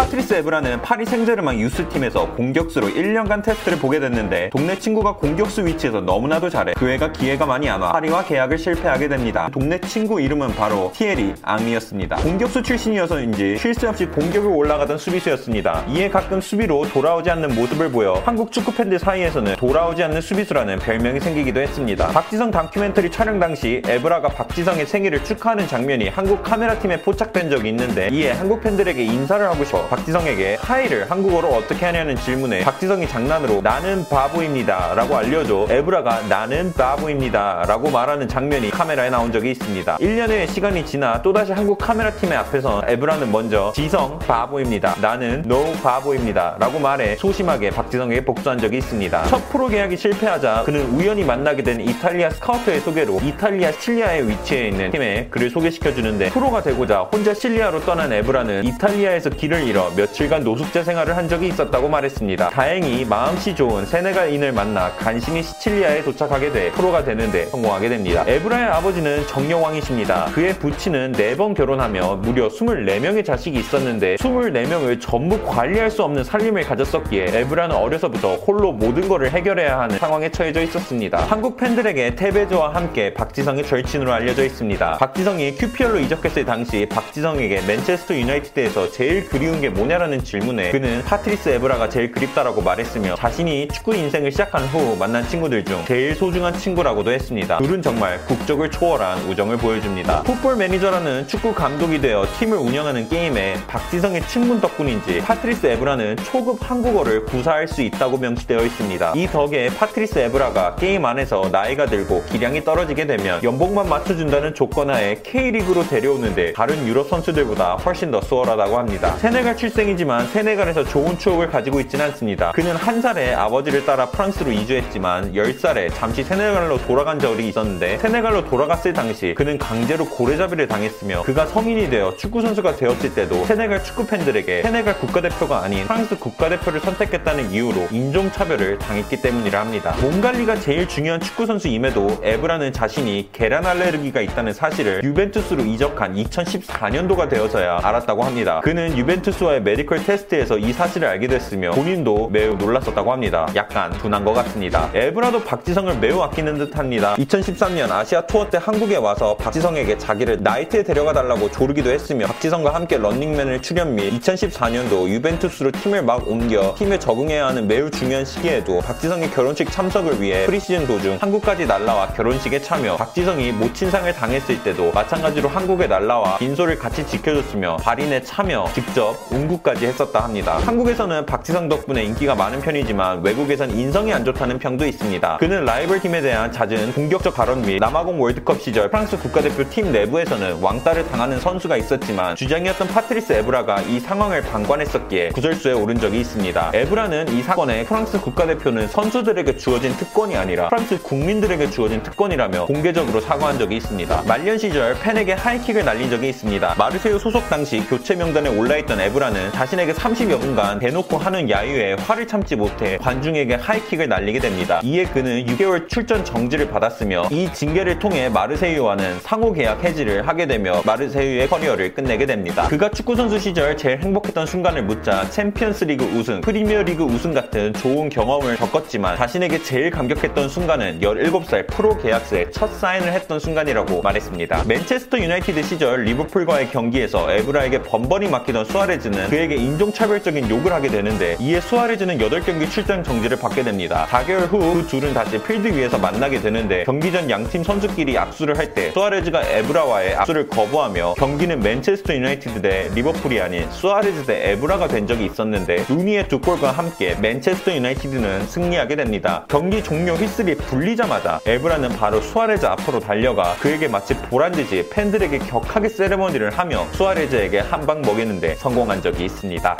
파트리스 에브라는 파리 생제르맹 유스팀에서 공격수로 1년간 테스트를 보게 됐는데 동네 친구가 공격수 위치에서 너무나도 잘해 그 애가 기회가 많이 안 와 파리와 계약을 실패하게 됩니다. 동네 친구 이름은 바로 티에리 앙리였습니다. 공격수 출신이어서인지 쉴새 없이 공격을 올라가던 수비수였습니다. 이에 가끔 수비로 돌아오지 않는 모습을 보여 한국 축구 팬들 사이에서는 돌아오지 않는 수비수라는 별명이 생기기도 했습니다. 박지성 다큐멘터리 촬영 당시 에브라가 박지성의 생일을 축하하는 장면이 한국 카메라팀에 포착된 적이 있는데 이에 한국 팬들에게 인사를 하고 싶어 박지성에게 Hi를 한국어로 어떻게 하냐는 질문에 박지성이 장난으로 나는 바보입니다 라고 알려줘 에브라가 나는 바보입니다 라고 말하는 장면이 카메라에 나온 적이 있습니다. 1년의 시간이 지나 또다시 한국 카메라팀의 앞에서 에브라는 먼저 지성 바보입니다. 나는 no 바보입니다 라고 말해 소심하게 박지성에게 복수한 적이 있습니다. 첫 프로 계약이 실패하자 그는 우연히 만나게 된 이탈리아 스카우트의 소개로 이탈리아 시칠리아에 위치해 있는 팀에 그를 소개시켜주는데 프로가 되고자 혼자 시칠리아로 떠난 에브라는 이탈리아에서 길을 잃어 며칠간 노숙자 생활을 한 적이 있었다고 말했습니다 다행히 마음씨 좋은 세네갈인을 만나 간신히 시칠리아에 도착하게 돼 프로가 되는데 성공하게 됩니다. 에브라의 아버지는 정력왕이십니다. 그의 부친은 4번 결혼하며 무려 24명의 자식이 있었는데 24명을 전부 관리할 수 없는 살림을 가졌었기에 에브라는 어려서부터 홀로 모든 것을 해결해야 하는 상황에 처해져 있었습니다. 한국 팬들에게 테베즈와 함께 박지성의 절친으로 알려져 있습니다. 박지성이 QPR로 이적했을 당시 박지성에게 맨체스터 유나이티드에서 제일 그리운 게 뭐냐라는 질문에 그는 파트리스 에브라가 제일 그립다라고 말했으며 자신이 축구 인생을 시작한 후 만난 친구들 중 제일 소중한 친구라고도 했습니다. 둘은 정말 국적을 초월한 우정을 보여줍니다. 풋볼 매니저라는 축구 감독이 되어 팀을 운영하는 게임에 박지성의 친분 덕분인지 파트리스 에브라는 초급 한국어를 구사할 수 있다고 명시되어 있습니다. 이 덕에 파트리스 에브라가 게임 안에서 나이가 들고 기량이 떨어지게 되면 연봉만 맞춰준다는 조건하에 K리그로 데려오는데 다른 유럽 선수들보다 훨씬 더 수월하다고 합니다. 세네갈 출생이지만 세네갈에서 좋은 추억을 가지고 있진 않습니다. 그는 한 살에 아버지를 따라 프랑스로 이주했지만 10살에 잠시 세네갈로 돌아간 적이 있었는데 세네갈로 돌아갔을 당시 그는 강제로 고래잡이를 당했으며 그가 성인이 되어 축구선수가 되었을 때도 세네갈 축구 팬들에게 세네갈 국가대표가 아닌 프랑스 국가대표를 선택했다는 이유로 인종차별을 당했기 때문이라 합니다. 몸 관리가 제일 중요한 축구선수임에도 에브라는 자신이 계란 알레르기가 있다는 사실을 유벤투스로 이적한 2014년도가 되어서야 알았다고 합니다. 그는 유벤투스 와의 메디컬 테스트에서 이 사실을 알게 됐으며 본인도 매우 놀랐었다고 합니다. 약간 둔한 것 같습니다. 에브라도 박지성을 매우 아끼는 듯 합니다. 2013년 아시아 투어 때 한국에 와서 박지성에게 자기를 나이트에 데려가 달라고 조르기도 했으며 박지성과 함께 런닝맨을 출연 및 2014년도 유벤투스로 팀을 막 옮겨 팀에 적응해야 하는 매우 중요한 시기에도 박지성의 결혼식 참석을 위해 프리시즌 도중 한국까지 날라와 결혼식에 참여 박지성이 모친상을 당했을 때도 마찬가지로 한국에 날라와 빈소를 같이 지켜줬으며 발인에 참여 직접 운구까지 했었다 합니다. 한국에서는 박지성 덕분에 인기가 많은 편이지만 외국에선 인성이 안 좋다는 평도 있습니다. 그는 라이벌 팀에 대한 잦은 공격적 발언 및 남아공 월드컵 시절 프랑스 국가대표 팀 내부에서는 왕따를 당하는 선수가 있었지만 주장이었던 파트리스 에브라가 이 상황을 방관했었기에 구설수에 오른 적이 있습니다. 에브라는 이 사건에 프랑스 국가대표는 선수들에게 주어진 특권이 아니라 프랑스 국민들에게 주어진 특권이라며 공개적으로 사과한 적이 있습니다. 말년 시절 팬에게 하이킥을 날린 적이 있습니다. 마르세유 소속 당시 교체 명단에 올라있던 에브라 는 자신에게 30여 분간 대놓고 하는 야유에 화를 참지 못해 관중에게 하이킥을 날리게 됩니다. 이에 그는 6개월 출전 정지를 받았으며 이 징계를 통해 마르세유와는 상호 계약 해지를 하게 되며 마르세유의 커리어를 끝내게 됩니다. 그가 축구선수 시절 제일 행복했던 순간을 묻자 챔피언스 리그 우승, 프리미어 리그 우승 같은 좋은 경험을 겪었지만 자신에게 제일 감격했던 순간은 17살 프로 계약서에 첫 사인을 했던 순간이라고 말했습니다. 맨체스터 유나이티드 시절 리버풀과의 경기에서 에브라에게 번번이 막히던 수아레즈 는 그에게 인종차별적인 욕을 하게 되는데 이에 수아레즈는 8경기 출전 정지를 받게 됩니다. 4개월 후 그 둘은 다시 필드 위에서 만나게 되는데 경기 전 양팀 선수끼리 악수를 할 때 수아레즈가 에브라와의 악수를 거부하며 경기는 맨체스터 유나이티드 대 리버풀이 아닌 수아레즈 대 에브라가 된 적이 있었는데 루니의 두 골과 함께 맨체스터 유나이티드는 승리하게 됩니다. 경기 종료 휘슬이 불리자마자 에브라는 바로 수아레즈 앞으로 달려가 그에게 마치 보란듯이 팬들에게 격하게 세레머니를 하며 수아레즈에게 한 방 먹이는데 성공한 적이 있습니다.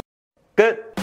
끝!